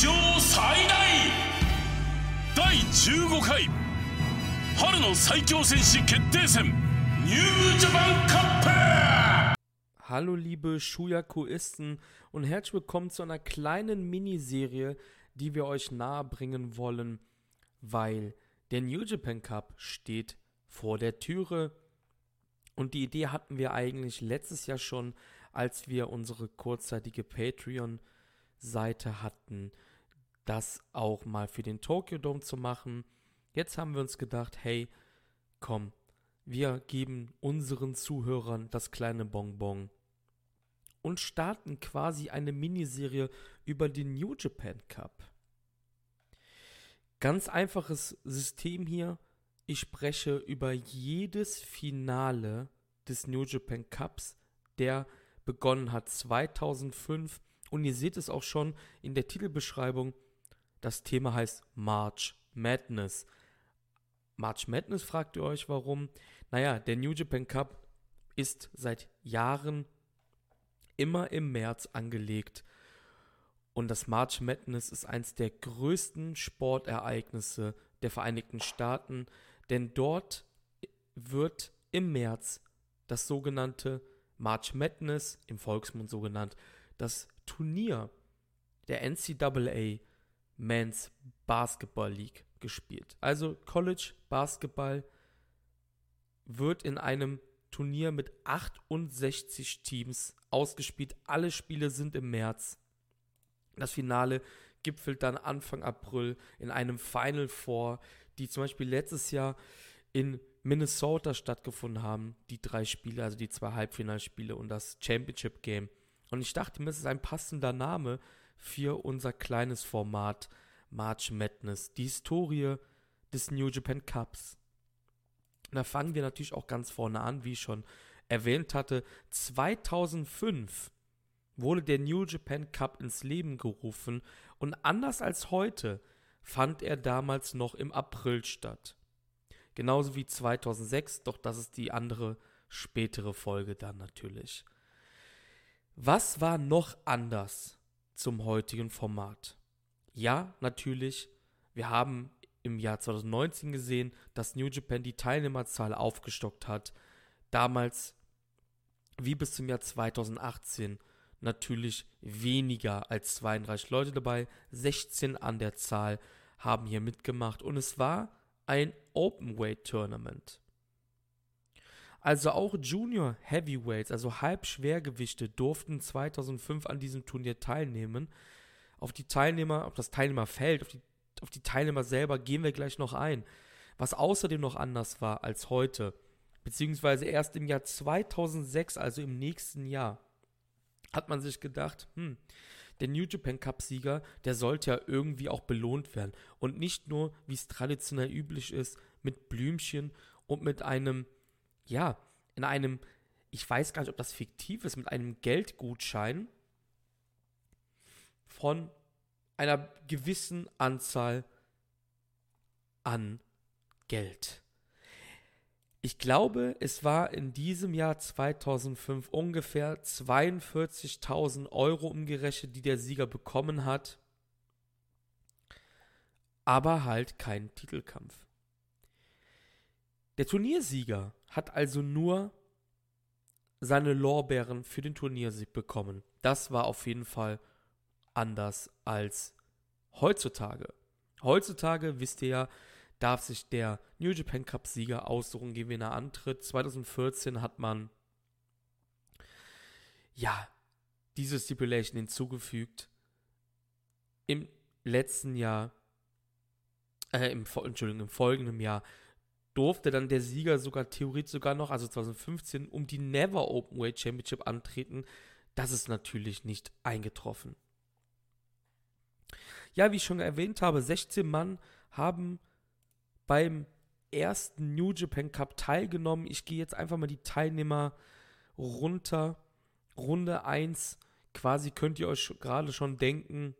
上最大第15回春の最強戦士決定戦ニュージャパンカップ Hallo liebe Shuyakuisten und herzlich willkommen zu einer kleinen Miniserie, die wir euch nahebringen wollen, weil der New Japan Cup steht vor der Türe. Und die Idee hatten wir eigentlich letztes Jahr schon, als wir unsere kurzzeitige Patreon-Seite hatten, das auch mal für den Tokyo Dome zu machen. Jetzt haben wir uns gedacht, hey, komm, wir geben unseren Zuhörern das kleine Bonbon und starten quasi eine Miniserie über den New Japan Cup. Ganz einfaches System hier. Ich spreche über jedes Finale des New Japan Cups, der begonnen hat 2005. Und ihr seht es auch schon in der Titelbeschreibung. Das Thema heißt March Madness. March Madness fragt ihr euch warum? Naja, der New Japan Cup ist seit Jahren immer im März angelegt. Und das March Madness ist eines der größten Sportereignisse der Vereinigten Staaten, denn dort wird im März das sogenannte March Madness, im Volksmund so genannt, das Turnier der NCAA Men's Basketball League gespielt. Also College Basketball wird in einem Turnier mit 68 Teams ausgespielt. Alle Spiele sind im März. Das Finale gipfelt dann Anfang April in einem Final Four, die zum Beispiel letztes Jahr in Minnesota stattgefunden haben. Die drei Spiele, also die zwei Halbfinalspiele und das Championship Game. Und ich dachte mir, es ist ein passender Name für unser kleines Format March Madness. Die Historie des New Japan Cups. Und da fangen wir natürlich auch ganz vorne an, wie ich schon erwähnt hatte. 2005 wurde der New Japan Cup ins Leben gerufen und anders als heute fand er damals noch im April statt. Genauso wie 2006, doch das ist die andere spätere Folge dann natürlich. Was war noch anders zum heutigen Format? Ja, natürlich, wir haben im Jahr 2019 gesehen, dass New Japan die Teilnehmerzahl aufgestockt hat. Damals, wie bis zum Jahr 2018, natürlich weniger als 32 Leute dabei. 16 an der Zahl haben hier mitgemacht und es war ein Openweight Tournament. Also auch Junior Heavyweights, also Halbschwergewichte, durften 2005 an diesem Turnier teilnehmen. Auf die Teilnehmer, auf das Teilnehmerfeld, auf die auf die Teilnehmer selber gehen wir gleich noch ein. Was außerdem noch anders war als heute, beziehungsweise erst im Jahr 2006, also im nächsten Jahr, hat man sich gedacht, hm, der New Japan Cup Sieger, der sollte ja irgendwie auch belohnt werden. Und nicht nur, wie es traditionell üblich ist, mit Blümchen und mit einem, ja, in einem, ich weiß gar nicht, ob das fiktiv ist, mit einem Geldgutschein von einer gewissen Anzahl an Geld. Ich glaube, es war in diesem Jahr 2005 ungefähr 42.000 Euro umgerechnet, die der Sieger bekommen hat. Aber halt kein Titelkampf. Der Turniersieger hat also nur seine Lorbeeren für den Turniersieg bekommen. Das war auf jeden Fall anders als heutzutage. Heutzutage, wisst ihr ja, darf sich der New Japan Cup Sieger aussuchen, gegen wen er antritt. 2014 hat man ja diese Stipulation hinzugefügt. Im letzten Jahr, äh, im, Entschuldigung, im folgenden Jahr durfte dann der Sieger sogar theoretisch sogar noch, also 2015, um die Never Openweight Championship antreten. Das ist natürlich nicht eingetroffen. Ja, wie ich schon erwähnt habe, 16 Mann haben beim ersten New Japan Cup teilgenommen. Ich gehe jetzt einfach mal die Teilnehmer runter. Runde 1, quasi könnt ihr euch gerade schon denken,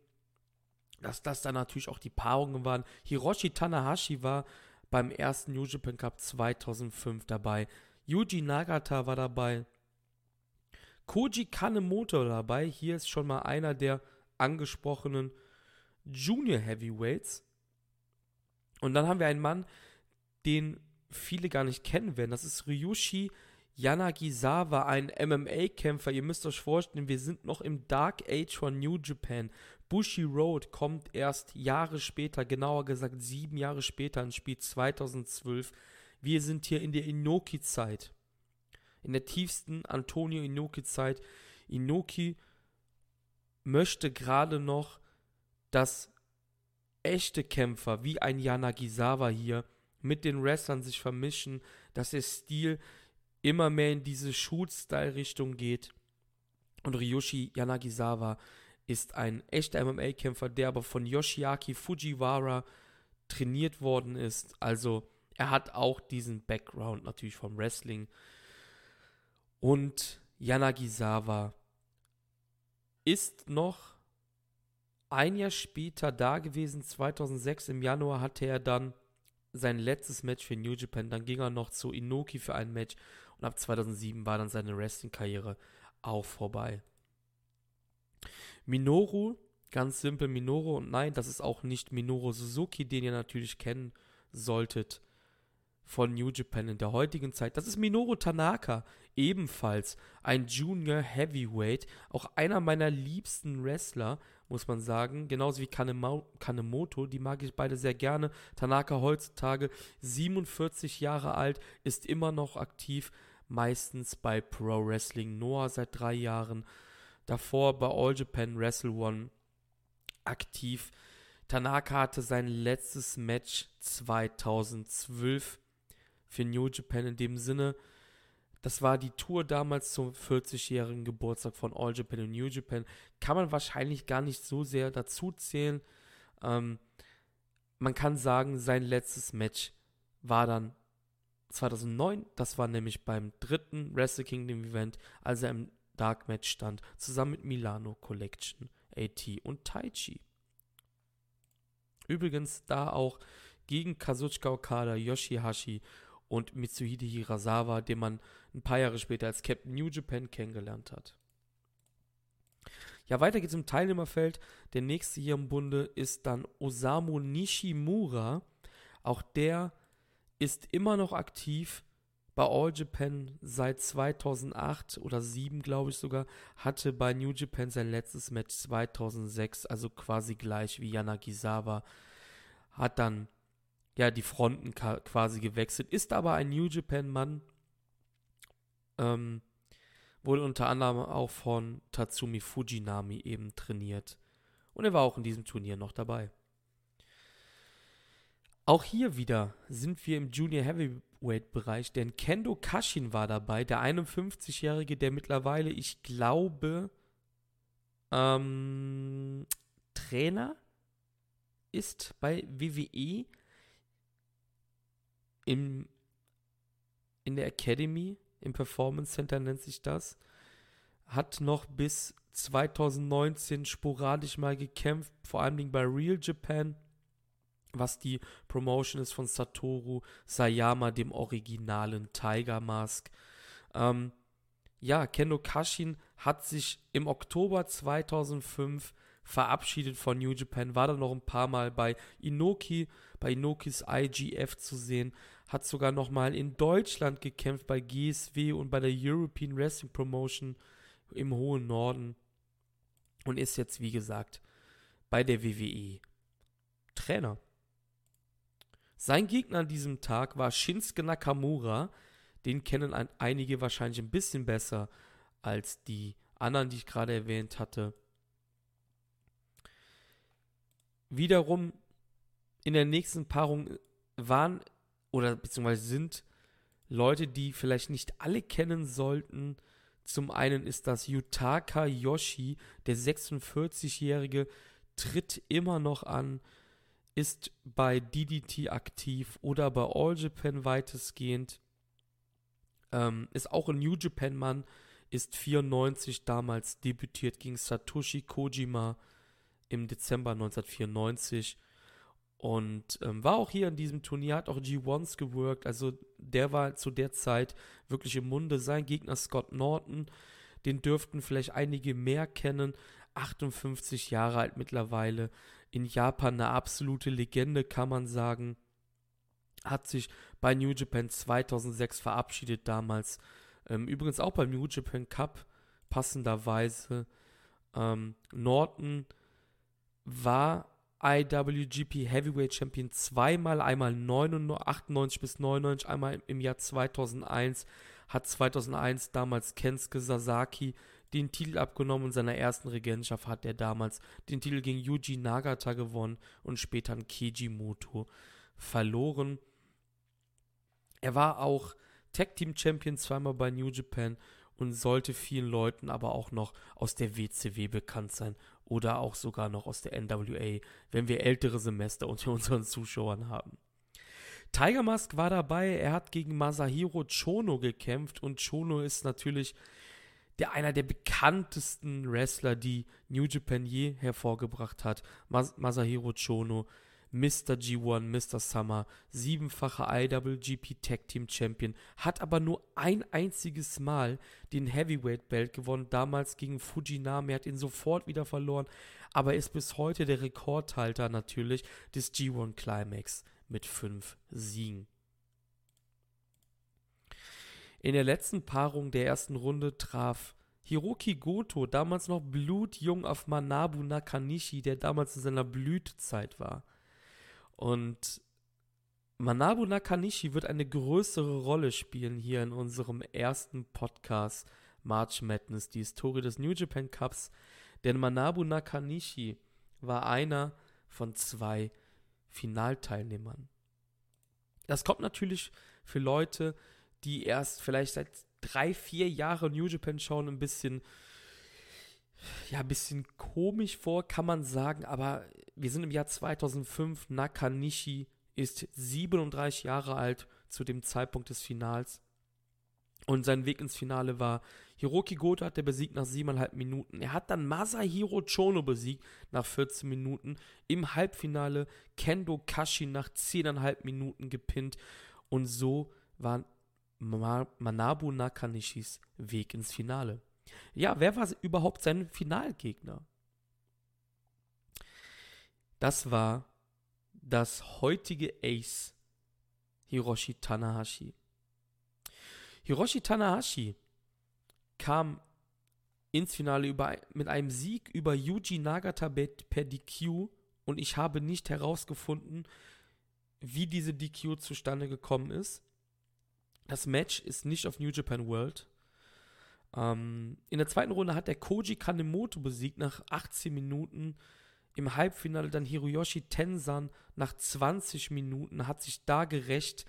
dass das dann natürlich auch die Paarungen waren. Hiroshi Tanahashi war beim ersten New Japan Cup 2005 dabei. Yuji Nagata war dabei. Koji Kanemoto dabei. Hier ist schon mal einer der angesprochenen Junior Heavyweights. Und dann haben wir einen Mann, den viele gar nicht kennen werden. Das ist Ryushi Yanagisawa, ein MMA-Kämpfer. Ihr müsst euch vorstellen, wir sind noch im Dark Age von New Japan. Bushi Road kommt erst Jahre später, genauer gesagt sieben Jahre später ins Spiel 2012. Wir sind hier in der Inoki-Zeit. In der tiefsten Antonio Inoki-Zeit. Inoki möchte gerade noch, dass echte Kämpfer wie ein Yanagisawa hier mit den Wrestlern sich vermischen, dass der Stil immer mehr in diese Shoot-Style-Richtung geht. Und Ryoshi Yanagisawa ist ein echter MMA-Kämpfer, der aber von Yoshiaki Fujiwara trainiert worden ist. Also er hat auch diesen Background natürlich vom Wrestling. Und Yanagisawa ist noch ein Jahr später da gewesen. 2006 im Januar hatte er dann sein letztes Match für New Japan. Dann ging er noch zu Inoki für ein Match. Und ab 2007 war dann seine Wrestling-Karriere auch vorbei. Minoru, ganz simpel Minoru. Und nein, das ist auch nicht Minoru Suzuki, den ihr natürlich kennen solltet von New Japan in der heutigen Zeit. Das ist Minoru Tanaka, ebenfalls ein Junior Heavyweight, auch einer meiner liebsten Wrestler, muss man sagen, genauso wie Kanemoto, die mag ich beide sehr gerne. Tanaka heutzutage 47 Jahre alt, ist immer noch aktiv, meistens bei Pro Wrestling Noah seit drei Jahren, davor bei All Japan Wrestle One aktiv. Tanaka hatte sein letztes Match 2012 für New Japan in dem Sinne. Das war die Tour damals zum 40-jährigen Geburtstag von All Japan und New Japan. Kann man wahrscheinlich gar nicht so sehr dazu zählen. Ähm, man kann sagen, sein letztes Match war dann 2009. Das war nämlich beim dritten Wrestle Kingdom Event, als er im Dark Match stand, zusammen mit Milano Collection, AT und Taichi. Übrigens da auch gegen Kazuchika Okada, Yoshihashi und Mitsuhide Hirasawa, den man ein paar Jahre später als Captain New Japan kennengelernt hat. Ja, weiter geht's im Teilnehmerfeld. Der nächste hier im Bunde ist dann Osamu Nishimura. Auch der ist immer noch aktiv bei All Japan seit 2008 oder 2007, glaube ich sogar. Hatte bei New Japan sein letztes Match 2006, also quasi gleich wie Yanagisawa. Hat dann ja, die Fronten quasi gewechselt, ist aber ein New Japan-Mann. Ähm, wurde unter anderem auch von Tatsumi Fujinami eben trainiert. Und er war auch in diesem Turnier noch dabei. Auch hier wieder sind wir im Junior Heavyweight Bereich, denn Kendo Kashin war dabei, der 51-Jährige, der mittlerweile, ich glaube, ähm, Trainer ist bei WWE im, in der Academy, im Performance Center nennt sich das, hat noch bis 2019 sporadisch mal gekämpft, vor allem bei Real Japan, was die Promotion ist von Satoru Sayama, dem originalen Tiger Mask. Ähm, ja, Kendo Kashin hat sich im Oktober 2005 verabschiedet von New Japan, war dann noch ein paar Mal bei Inoki, bei Inokis IGF zu sehen, hat sogar noch mal in Deutschland gekämpft bei GSW und bei der European Wrestling Promotion im hohen Norden und ist jetzt, wie gesagt, bei der WWE Trainer. Sein Gegner an diesem Tag war Shinsuke Nakamura. Den kennen einige wahrscheinlich ein bisschen besser als die anderen, die ich gerade erwähnt hatte. Wiederum in der nächsten Paarung waren oder beziehungsweise sind Leute, die vielleicht nicht alle kennen sollten. Zum einen ist das Yutaka Yoshi, der 46-Jährige, tritt immer noch an, ist bei DDT aktiv oder bei All Japan weitestgehend, ähm, ist auch ein New Japan-Mann, ist 94 damals debütiert gegen Satoshi Kojima im Dezember 1994 und ähm, war auch hier in diesem Turnier, hat auch G1s gewirkt, also der war zu der Zeit wirklich im Munde. Sein Gegner Scott Norton, den dürften vielleicht einige mehr kennen, 58 Jahre alt mittlerweile. In Japan eine absolute Legende, kann man sagen. Hat sich bei New Japan 2006 verabschiedet damals. Ähm, übrigens auch beim New Japan Cup passenderweise. Ähm, Norton war IWGP Heavyweight Champion zweimal, einmal 98 bis 99, einmal im Jahr 2001, hat 2001 damals Kensuke Sasaki den Titel abgenommen und seiner ersten Regentschaft hat er damals den Titel gegen Yuji Nagata gewonnen und später an Keiji Muto verloren. Er war auch Tag Team Champion zweimal bei New Japan und sollte vielen Leuten aber auch noch aus der WCW bekannt sein oder auch sogar noch aus der NWA, wenn wir ältere Semester unter unseren Zuschauern haben. Tiger Mask war dabei, er hat gegen Masahiro Chono gekämpft und Chono ist natürlich der einer der bekanntesten Wrestler, die New Japan je hervorgebracht hat. Mas Masahiro Chono Mr. G1, Mr. Summer, siebenfacher IWGP Tag Team Champion, hat aber nur ein einziges Mal den Heavyweight Belt gewonnen, damals gegen Fujinami, hat ihn sofort wieder verloren, aber ist bis heute der Rekordhalter natürlich des G1 Climax mit fünf Siegen. In der letzten Paarung der ersten Runde traf Hiroki Goto, damals noch blutjung auf Manabu Nakanishi, der damals in seiner Blütezeit war. Und Manabu Nakanishi wird eine größere Rolle spielen hier in unserem ersten Podcast March Madness, die Historie des New Japan Cups. Denn Manabu Nakanishi war einer von zwei Finalteilnehmern. Das kommt natürlich für Leute, die erst vielleicht seit drei, vier Jahren New Japan schauen, ein bisschen, ja, ein bisschen komisch vor, kann man sagen, aber wir sind im Jahr 2005. Nakanishi ist 37 Jahre alt zu dem Zeitpunkt des Finals. Und sein Weg ins Finale war, Hiroki Goto hat er besiegt nach 7,5 Minuten. Er hat dann Masahiro Chono besiegt nach 14 Minuten. Im Halbfinale Kendo Kashi nach 10,5 Minuten gepinnt. Und so war Manabu Nakanishis Weg ins Finale. Ja, wer war überhaupt sein Finalgegner? Das war das heutige Ace Hiroshi Tanahashi. Hiroshi Tanahashi kam ins Finale über, mit einem Sieg über Yuji Nagata per DQ und ich habe nicht herausgefunden, wie diese DQ zustande gekommen ist. Das Match ist nicht auf New Japan World. Ähm, in der zweiten Runde hat der Koji Kanemoto besiegt nach 18 Minuten im Halbfinale dann Hiroyoshi Tensan nach 20 Minuten hat sich da gerecht,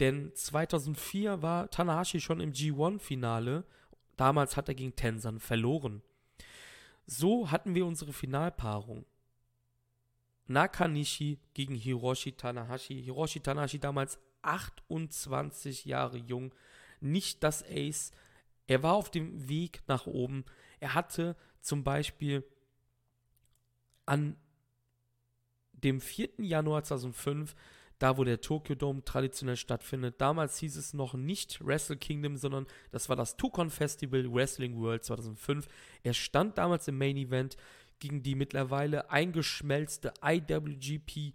denn 2004 war Tanahashi schon im G1-Finale. Damals hat er gegen Tensan verloren. So hatten wir unsere Finalpaarung. Nakanishi gegen Hiroshi Tanahashi. Hiroshi Tanahashi damals 28 Jahre jung, nicht das Ace. Er war auf dem Weg nach oben. Er hatte zum Beispiel an dem 4. Januar 2005, da wo der Tokyo Dome traditionell stattfindet. Damals hieß es noch nicht Wrestle Kingdom, sondern das war das Tukon Festival Wrestling World 2005. Er stand damals im Main Event gegen die mittlerweile eingeschmelzte IWGP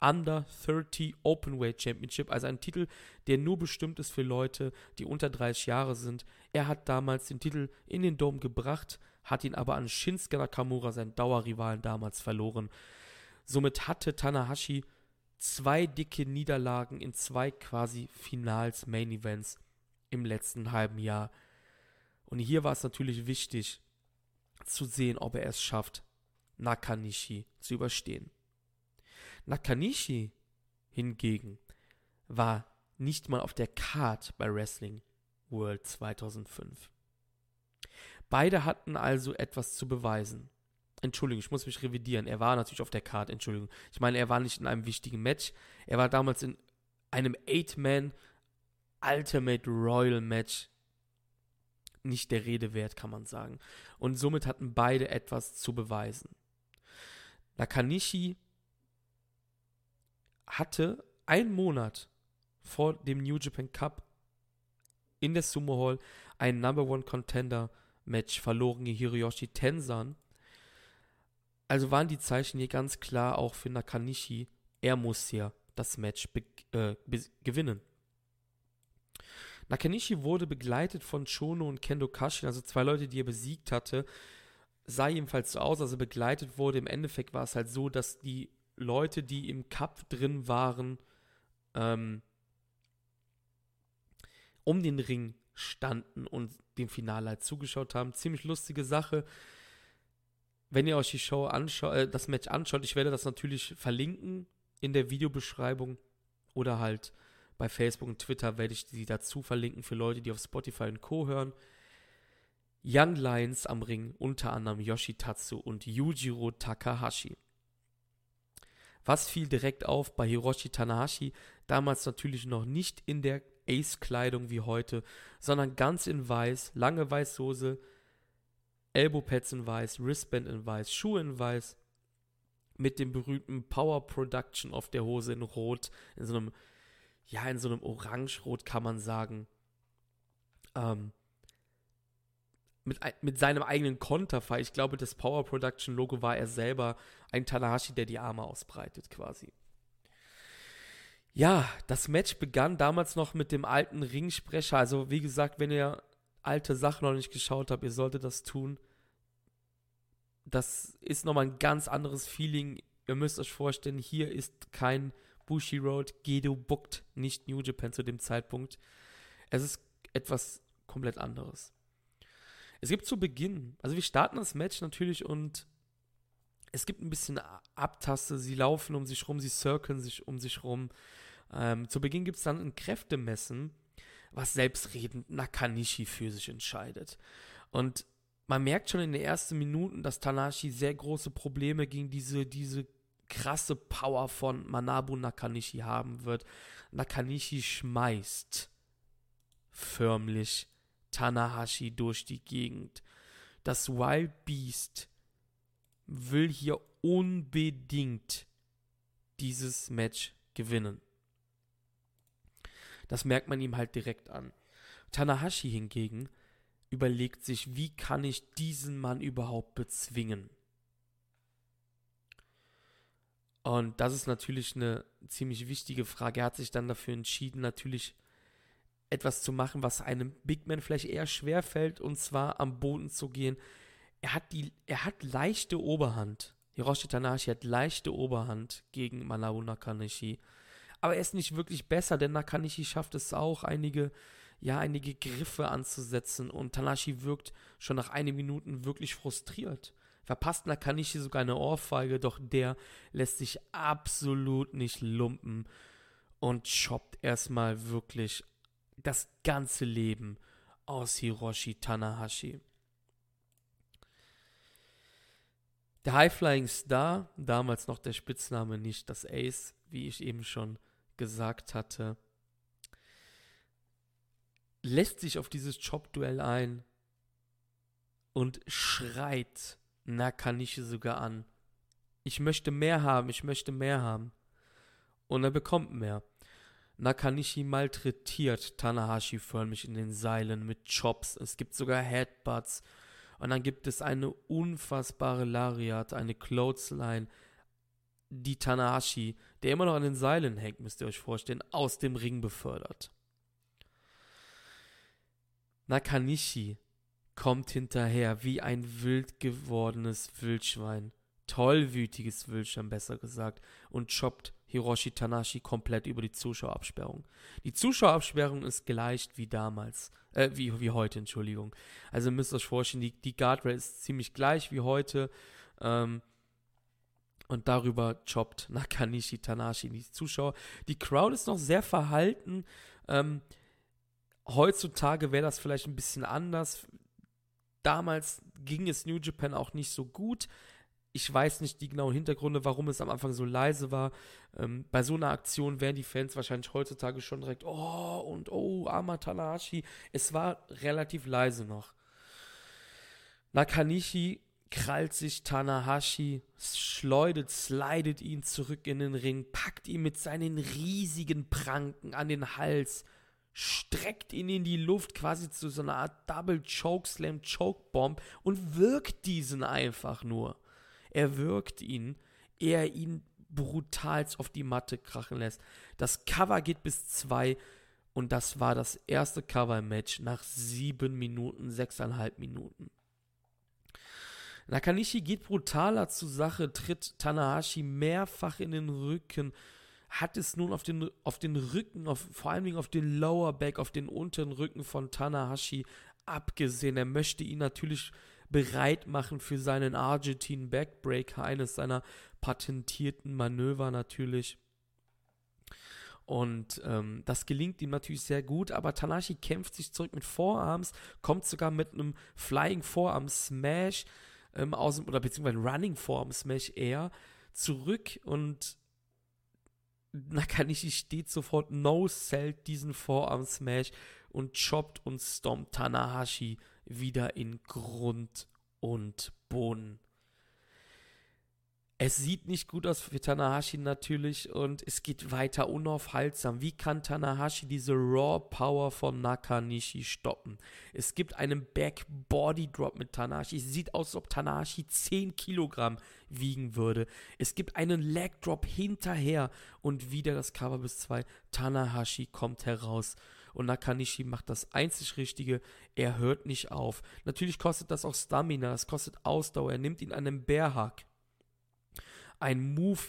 Under 30 Openweight Championship, also ein Titel, der nur bestimmt ist für Leute, die unter 30 Jahre sind. Er hat damals den Titel in den Dome gebracht, hat ihn aber an Shinsuke Nakamura, seinen Dauerrivalen, damals verloren. Somit hatte Tanahashi zwei dicke Niederlagen in zwei quasi Finals, Main Events im letzten halben Jahr. Und hier war es natürlich wichtig zu sehen, ob er es schafft, Nakanishi zu überstehen. Nakanishi hingegen war nicht mal auf der Card bei Wrestling World 2005. Beide hatten also etwas zu beweisen. Entschuldigung, ich muss mich revidieren. Er war natürlich auf der Card, Entschuldigung. Ich meine, er war nicht in einem wichtigen Match. Er war damals in einem Eight-Man Ultimate Royal Match. Nicht der Rede wert, kann man sagen. Und somit hatten beide etwas zu beweisen. Nakanishi hatte einen Monat vor dem New Japan Cup in der Sumo Hall einen Number One Contender Match verloren gegen Hiroyoshi Tensan. Also waren die Zeichen hier ganz klar auch für Nakanishi. Er muss hier das Match äh, gewinnen. Nakanishi wurde begleitet von Chono und Kendo Kashin, also zwei Leute, die er besiegt hatte. Sah jedenfalls so aus, als er begleitet wurde. Im Endeffekt war es halt so, dass die Leute, die im Cup drin waren, ähm, um den Ring standen und dem Finale halt zugeschaut haben. Ziemlich lustige Sache. Wenn ihr euch die Show anschaut, äh, das Match anschaut, ich werde das natürlich verlinken in der Videobeschreibung oder halt bei Facebook und Twitter werde ich die dazu verlinken für Leute, die auf Spotify und Co. hören. Young Lions am Ring, unter anderem Yoshitatsu und Yujiro Takahashi. Was fiel direkt auf bei Hiroshi Tanahashi? Damals natürlich noch nicht in der Ace-Kleidung wie heute, sondern ganz in weiß, lange Weißsoße, Elbowpads in weiß, Wristband in weiß, Schuhe in weiß, mit dem berühmten Power Production auf der Hose in Rot, in so einem, ja, in so einem Orange-Rot kann man sagen. Ähm, mit, mit seinem eigenen Konterfei. Ich glaube, das Power Production Logo war er selber ein Tanahashi, der die Arme ausbreitet quasi. Ja, das Match begann damals noch mit dem alten Ringsprecher. Also, wie gesagt, wenn ihr alte Sachen noch nicht geschaut habt, ihr solltet das tun. Das ist nochmal ein ganz anderes Feeling. Ihr müsst euch vorstellen, hier ist kein Bushi Road. Gedo bookt nicht New Japan zu dem Zeitpunkt. Es ist etwas komplett anderes. Es gibt zu Beginn, also wir starten das Match natürlich und es gibt ein bisschen Abtaste. Sie laufen um sich rum, sie circlen sich um sich rum. Ähm, zu Beginn gibt es dann ein Kräftemessen, was selbstredend Nakanishi für sich entscheidet. Und man merkt schon in den ersten Minuten, dass Tanashi sehr große Probleme gegen diese, diese krasse Power von Manabu Nakanishi haben wird. Nakanishi schmeißt förmlich Tanahashi durch die Gegend. Das Wild Beast will hier unbedingt dieses Match gewinnen. Das merkt man ihm halt direkt an. Tanahashi hingegen überlegt sich, wie kann ich diesen Mann überhaupt bezwingen? Und das ist natürlich eine ziemlich wichtige Frage. Er hat sich dann dafür entschieden, natürlich etwas zu machen, was einem Big Man vielleicht eher schwer fällt, und zwar am Boden zu gehen. Er hat, die, er hat leichte Oberhand. Hiroshi Tanahashi hat leichte Oberhand gegen Manabu Nakanishi aber er ist nicht wirklich besser, denn Nakanishi schafft es auch, einige, ja, einige Griffe anzusetzen und Tanashi wirkt schon nach einigen Minuten wirklich frustriert. Verpasst Nakanishi sogar eine Ohrfeige, doch der lässt sich absolut nicht lumpen und choppt erstmal wirklich das ganze Leben aus Hiroshi Tanahashi. Der High-Flying Star, damals noch der Spitzname nicht das Ace, wie ich eben schon gesagt hatte, lässt sich auf dieses Job-Duell ein und schreit Nakanishi sogar an. Ich möchte mehr haben, ich möchte mehr haben. Und er bekommt mehr. Nakanishi malträtiert Tanahashi förmlich in den Seilen mit Chops. Es gibt sogar Headbutts. Und dann gibt es eine unfassbare Lariat, eine Clothesline, die Tanahashi, der immer noch an den Seilen hängt, müsst ihr euch vorstellen, aus dem Ring befördert. Nakanishi kommt hinterher wie ein wild gewordenes Wildschwein, tollwütiges Wildschwein besser gesagt, und choppt Hiroshi Tanashi komplett über die Zuschauerabsperrung. Die Zuschauerabsperrung ist gleich wie damals, äh, wie, wie heute, Entschuldigung. Also müsst ihr euch vorstellen, die, die Guardrail ist ziemlich gleich wie heute. Ähm, und darüber choppt Nakanishi Tanashi die Zuschauer. Die Crowd ist noch sehr verhalten. Ähm, heutzutage wäre das vielleicht ein bisschen anders. Damals ging es New Japan auch nicht so gut. Ich weiß nicht die genauen Hintergründe, warum es am Anfang so leise war. Ähm, bei so einer Aktion wären die Fans wahrscheinlich heutzutage schon direkt, oh und oh, armer Tanahashi. Es war relativ leise noch. Nakanishi krallt sich Tanahashi, schleudert, slidet ihn zurück in den Ring, packt ihn mit seinen riesigen Pranken an den Hals, streckt ihn in die Luft quasi zu so einer Art Double Chokeslam Chokebomb und wirkt diesen einfach nur. Er wirkt ihn, er ihn brutalst auf die Matte krachen lässt. Das Cover geht bis zwei und das war das erste Cover-Match nach sieben Minuten, sechseinhalb Minuten. Nakanishi geht brutaler zur Sache, tritt Tanahashi mehrfach in den Rücken, hat es nun auf den, auf den Rücken, auf, vor allen Dingen auf den Lower Back, auf den unteren Rücken von Tanahashi abgesehen. Er möchte ihn natürlich bereit machen für seinen Argentine Backbreaker, eines seiner patentierten Manöver natürlich. Und ähm, das gelingt ihm natürlich sehr gut, aber Tanashi kämpft sich zurück mit Vorarms, kommt sogar mit einem Flying Forearm Smash ähm, aus dem, oder beziehungsweise Running Forearm Smash eher zurück und Nakanishi steht sofort no-sellt diesen Forearm Smash und choppt und stompt Tanahashi wieder in Grund und Boden. Es sieht nicht gut aus für Tanahashi natürlich und es geht weiter unaufhaltsam. Wie kann Tanahashi diese Raw Power von Nakanishi stoppen? Es gibt einen Back Body Drop mit Tanahashi. Es sieht aus, als ob Tanahashi 10 Kilogramm wiegen würde. Es gibt einen Leg Drop hinterher und wieder das Cover bis 2. Tanahashi kommt heraus und Nakanishi macht das einzig Richtige. Er hört nicht auf. Natürlich kostet das auch Stamina, es kostet Ausdauer. Er nimmt ihn einen Bärhack ein Move,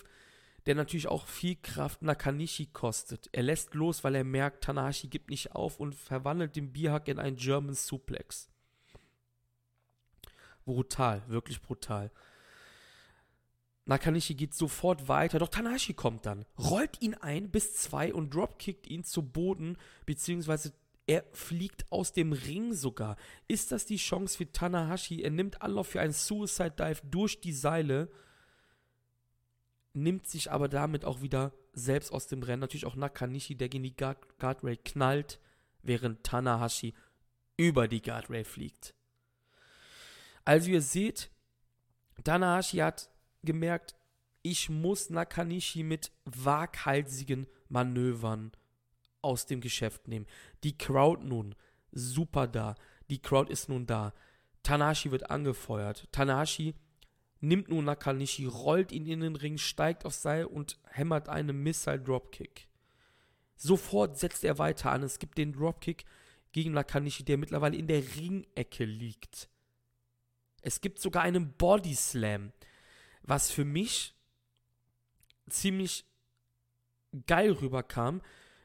der natürlich auch viel Kraft Nakanishi kostet. Er lässt los, weil er merkt, Tanahashi gibt nicht auf und verwandelt den Bierhack in einen German Suplex. Brutal, wirklich brutal. Nakanishi geht sofort weiter, doch Tanahashi kommt dann, rollt ihn ein bis zwei und dropkickt ihn zu Boden, beziehungsweise er fliegt aus dem Ring sogar. Ist das die Chance für Tanahashi? Er nimmt Anlauf für einen Suicide Dive durch die Seile nimmt sich aber damit auch wieder selbst aus dem Rennen. Natürlich auch Nakanishi, der gegen die Guard Guardrail knallt, während Tanahashi über die Guardrail fliegt. Also ihr seht, Tanahashi hat gemerkt, ich muss Nakanishi mit waghalsigen Manövern aus dem Geschäft nehmen. Die Crowd nun, super da. Die Crowd ist nun da. Tanahashi wird angefeuert. Tanahashi nimmt nun Nakanishi, rollt ihn in den Ring, steigt aufs Seil und hämmert einen Missile Dropkick. Sofort setzt er weiter an. Es gibt den Dropkick gegen Nakanishi, der mittlerweile in der Ringecke liegt. Es gibt sogar einen Body Slam, was für mich ziemlich geil rüberkam,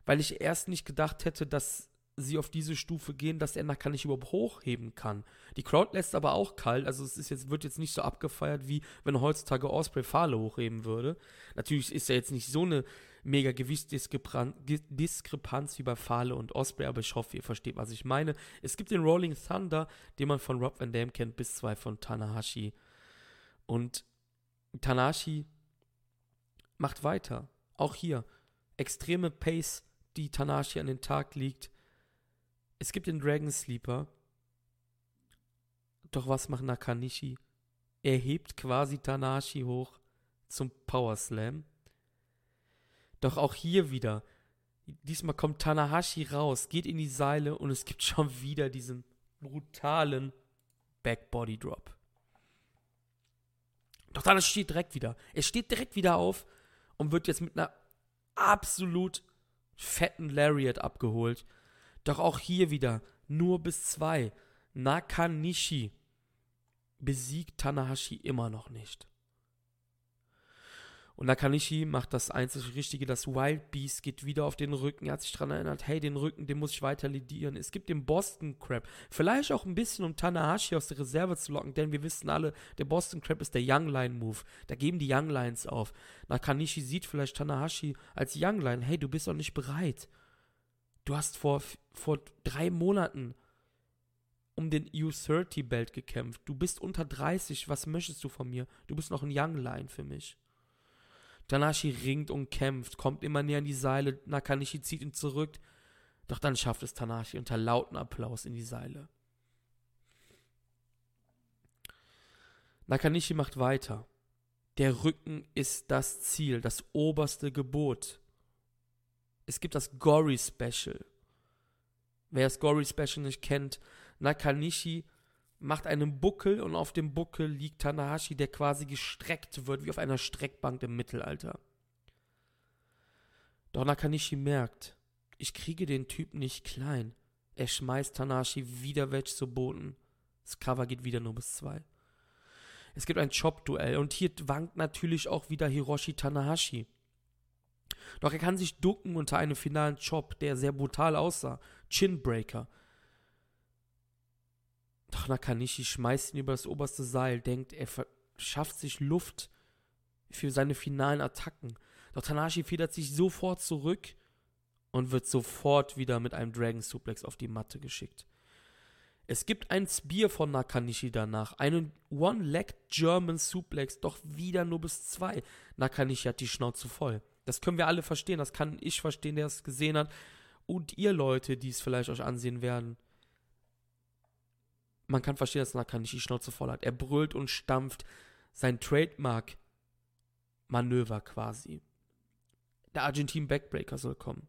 weil ich erst nicht gedacht hätte, dass sie auf diese Stufe gehen, dass er nachher nicht überhaupt hochheben kann. Die Crowd lässt aber auch kalt, also es ist jetzt, wird jetzt nicht so abgefeiert, wie wenn heutzutage Osprey Fahle hochheben würde. Natürlich ist er jetzt nicht so eine mega Gewichtsdiskrepanz wie bei Fahle und Osprey, aber ich hoffe, ihr versteht, was ich meine. Es gibt den Rolling Thunder, den man von Rob Van Dam kennt, bis zwei von Tanahashi. Und Tanahashi macht weiter. Auch hier. Extreme Pace, die Tanahashi an den Tag liegt es gibt den Dragon Sleeper. Doch was macht Nakanishi? Er hebt quasi Tanashi hoch zum Power Slam. Doch auch hier wieder. Diesmal kommt Tanahashi raus, geht in die Seile und es gibt schon wieder diesen brutalen Backbody Drop. Doch dann steht direkt wieder. Er steht direkt wieder auf und wird jetzt mit einer absolut fetten Lariat abgeholt. Doch auch hier wieder nur bis zwei. Nakanishi besiegt Tanahashi immer noch nicht. Und Nakanishi macht das einzig Richtige, das Wild Beast geht wieder auf den Rücken. Er hat sich daran erinnert, hey, den Rücken, den muss ich weiter lidieren. Es gibt den Boston Crab. Vielleicht auch ein bisschen, um Tanahashi aus der Reserve zu locken, denn wir wissen alle, der Boston Crab ist der Young Line Move. Da geben die Young Lines auf. Nakanishi sieht vielleicht Tanahashi als Young Line, hey, du bist doch nicht bereit. Du hast vor, vor drei Monaten um den U30-Belt gekämpft. Du bist unter 30. Was möchtest du von mir? Du bist noch ein Young Line für mich. Tanashi ringt und kämpft, kommt immer näher an die Seile. Nakanishi zieht ihn zurück. Doch dann schafft es Tanashi unter lauten Applaus in die Seile. Nakanishi macht weiter. Der Rücken ist das Ziel, das oberste Gebot es gibt das Gory Special. Wer das Gory Special nicht kennt, Nakanishi macht einen Buckel und auf dem Buckel liegt Tanahashi, der quasi gestreckt wird, wie auf einer Streckbank im Mittelalter. Doch Nakanishi merkt, ich kriege den Typ nicht klein. Er schmeißt Tanahashi wieder weg zu Boden. Das Cover geht wieder nur bis zwei. Es gibt ein Chop-Duell und hier wankt natürlich auch wieder Hiroshi Tanahashi. Doch er kann sich ducken unter einem finalen Chop, der sehr brutal aussah. Chinbreaker. Doch Nakanishi schmeißt ihn über das oberste Seil, denkt, er schafft sich Luft für seine finalen Attacken. Doch Tanahashi federt sich sofort zurück und wird sofort wieder mit einem Dragon Suplex auf die Matte geschickt. Es gibt ein Spear von Nakanishi danach, einen One-Leg German Suplex, doch wieder nur bis zwei. Nakanishi hat die Schnauze voll. Das können wir alle verstehen, das kann ich verstehen, der es gesehen hat. Und ihr Leute, die es vielleicht euch ansehen werden. Man kann verstehen, dass Nakanishi die Schnauze voll hat. Er brüllt und stampft sein Trademark-Manöver quasi. Der Argentin Backbreaker soll kommen.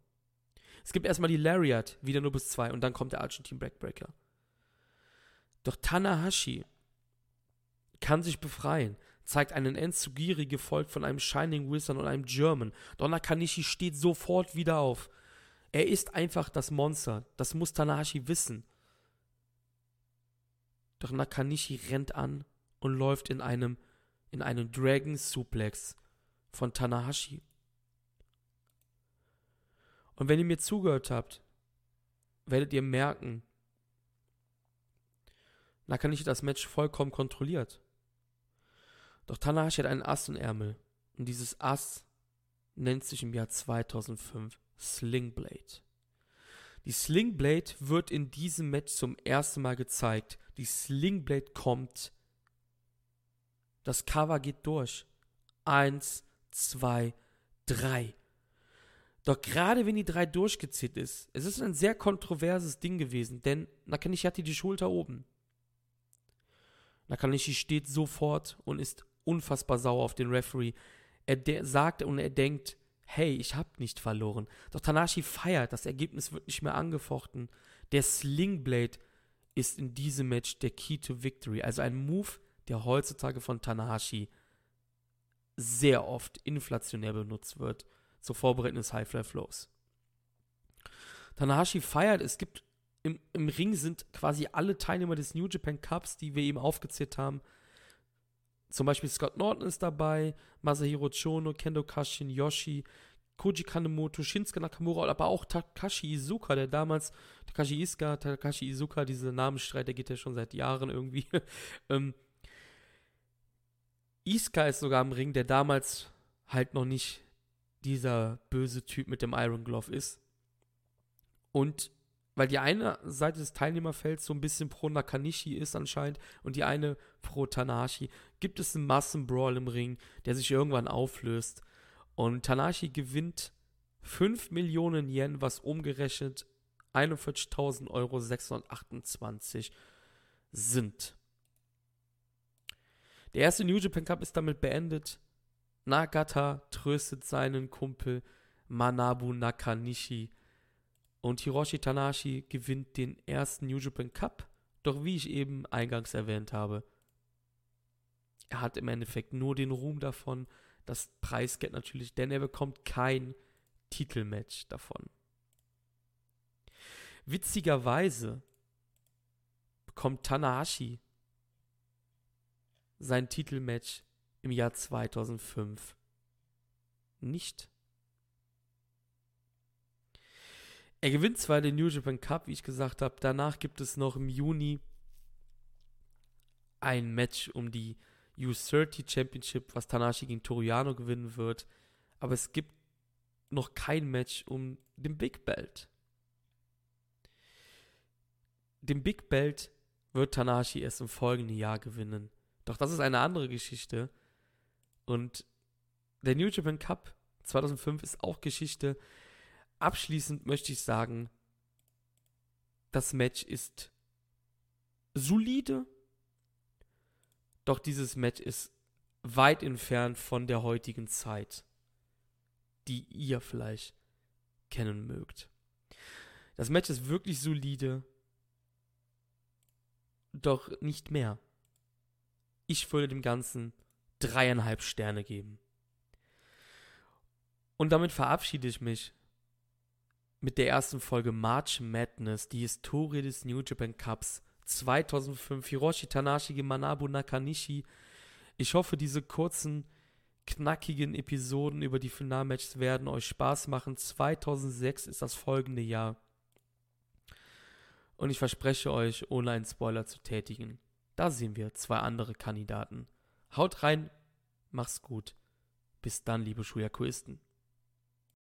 Es gibt erstmal die Lariat, wieder nur bis zwei, und dann kommt der Argentin Backbreaker. Doch Tanahashi kann sich befreien, zeigt einen Enzugiri gefolgt von einem Shining Wizard und einem German. Doch Nakanishi steht sofort wieder auf. Er ist einfach das Monster. Das muss Tanahashi wissen. Doch Nakanishi rennt an und läuft in einem in einem Dragon Suplex von Tanahashi. Und wenn ihr mir zugehört habt, werdet ihr merken, Nakanishi das Match vollkommen kontrolliert. Doch Tanahashi hat einen Ass im Ärmel. Und dieses Ass nennt sich im Jahr 2005 Slingblade. Die Slingblade wird in diesem Match zum ersten Mal gezeigt. Die Slingblade kommt. Das Cover geht durch. Eins, zwei, drei. Doch gerade wenn die drei durchgezählt ist, es ist ein sehr kontroverses Ding gewesen, denn Nakanishi hatte die Schulter oben. Nakanishi steht sofort und ist unfassbar sauer auf den Referee. Er sagt und er denkt, hey, ich hab nicht verloren. Doch Tanashi feiert, das Ergebnis wird nicht mehr angefochten. Der Slingblade ist in diesem Match der Key to Victory, also ein Move, der heutzutage von Tanahashi sehr oft inflationär benutzt wird, zur Vorbereitung des High-Fly Flows. Tanahashi feiert, es gibt im, im Ring sind quasi alle Teilnehmer des New Japan Cups, die wir eben aufgezählt haben. Zum Beispiel Scott Norton ist dabei, Masahiro Chono, Kendo Kashin, Yoshi, Koji Kanemoto, Shinsuke Nakamura, aber auch Takashi Izuka, der damals, Takashi Iska, Takashi Izuka, dieser Namensstreit, der geht ja schon seit Jahren irgendwie. ähm, Iska ist sogar im Ring, der damals halt noch nicht dieser böse Typ mit dem Iron Glove ist. Und weil die eine Seite des Teilnehmerfelds so ein bisschen pro Nakanishi ist anscheinend und die eine pro Tanashi, gibt es einen Massenbrawl im Ring, der sich irgendwann auflöst. Und Tanashi gewinnt 5 Millionen Yen, was umgerechnet 41.000 Euro 628 sind. Der erste New Japan Cup ist damit beendet. Nagata tröstet seinen Kumpel Manabu Nakanishi und Hiroshi Tanahashi gewinnt den ersten New Japan Cup. Doch wie ich eben eingangs erwähnt habe, er hat im Endeffekt nur den Ruhm davon, das Preisgeld natürlich, denn er bekommt kein Titelmatch davon. Witzigerweise bekommt Tanahashi sein Titelmatch im Jahr 2005 nicht. Er gewinnt zwar den New Japan Cup, wie ich gesagt habe. Danach gibt es noch im Juni ein Match um die U30 Championship, was Tanashi gegen Toriano gewinnen wird. Aber es gibt noch kein Match um den Big Belt. Den Big Belt wird Tanashi erst im folgenden Jahr gewinnen. Doch das ist eine andere Geschichte. Und der New Japan Cup 2005 ist auch Geschichte. Abschließend möchte ich sagen, das Match ist solide, doch dieses Match ist weit entfernt von der heutigen Zeit, die ihr vielleicht kennen mögt. Das Match ist wirklich solide doch nicht mehr. Ich würde dem Ganzen dreieinhalb Sterne geben. Und damit verabschiede ich mich mit der ersten Folge March Madness, die Historie des New Japan Cups 2005, Hiroshi Tanashi gegen Manabu Nakanishi. Ich hoffe, diese kurzen, knackigen Episoden über die Finalmatches werden euch Spaß machen. 2006 ist das folgende Jahr. Und ich verspreche euch, ohne einen Spoiler zu tätigen, da sehen wir zwei andere Kandidaten. Haut rein, mach's gut. Bis dann, liebe Schuyakuisten.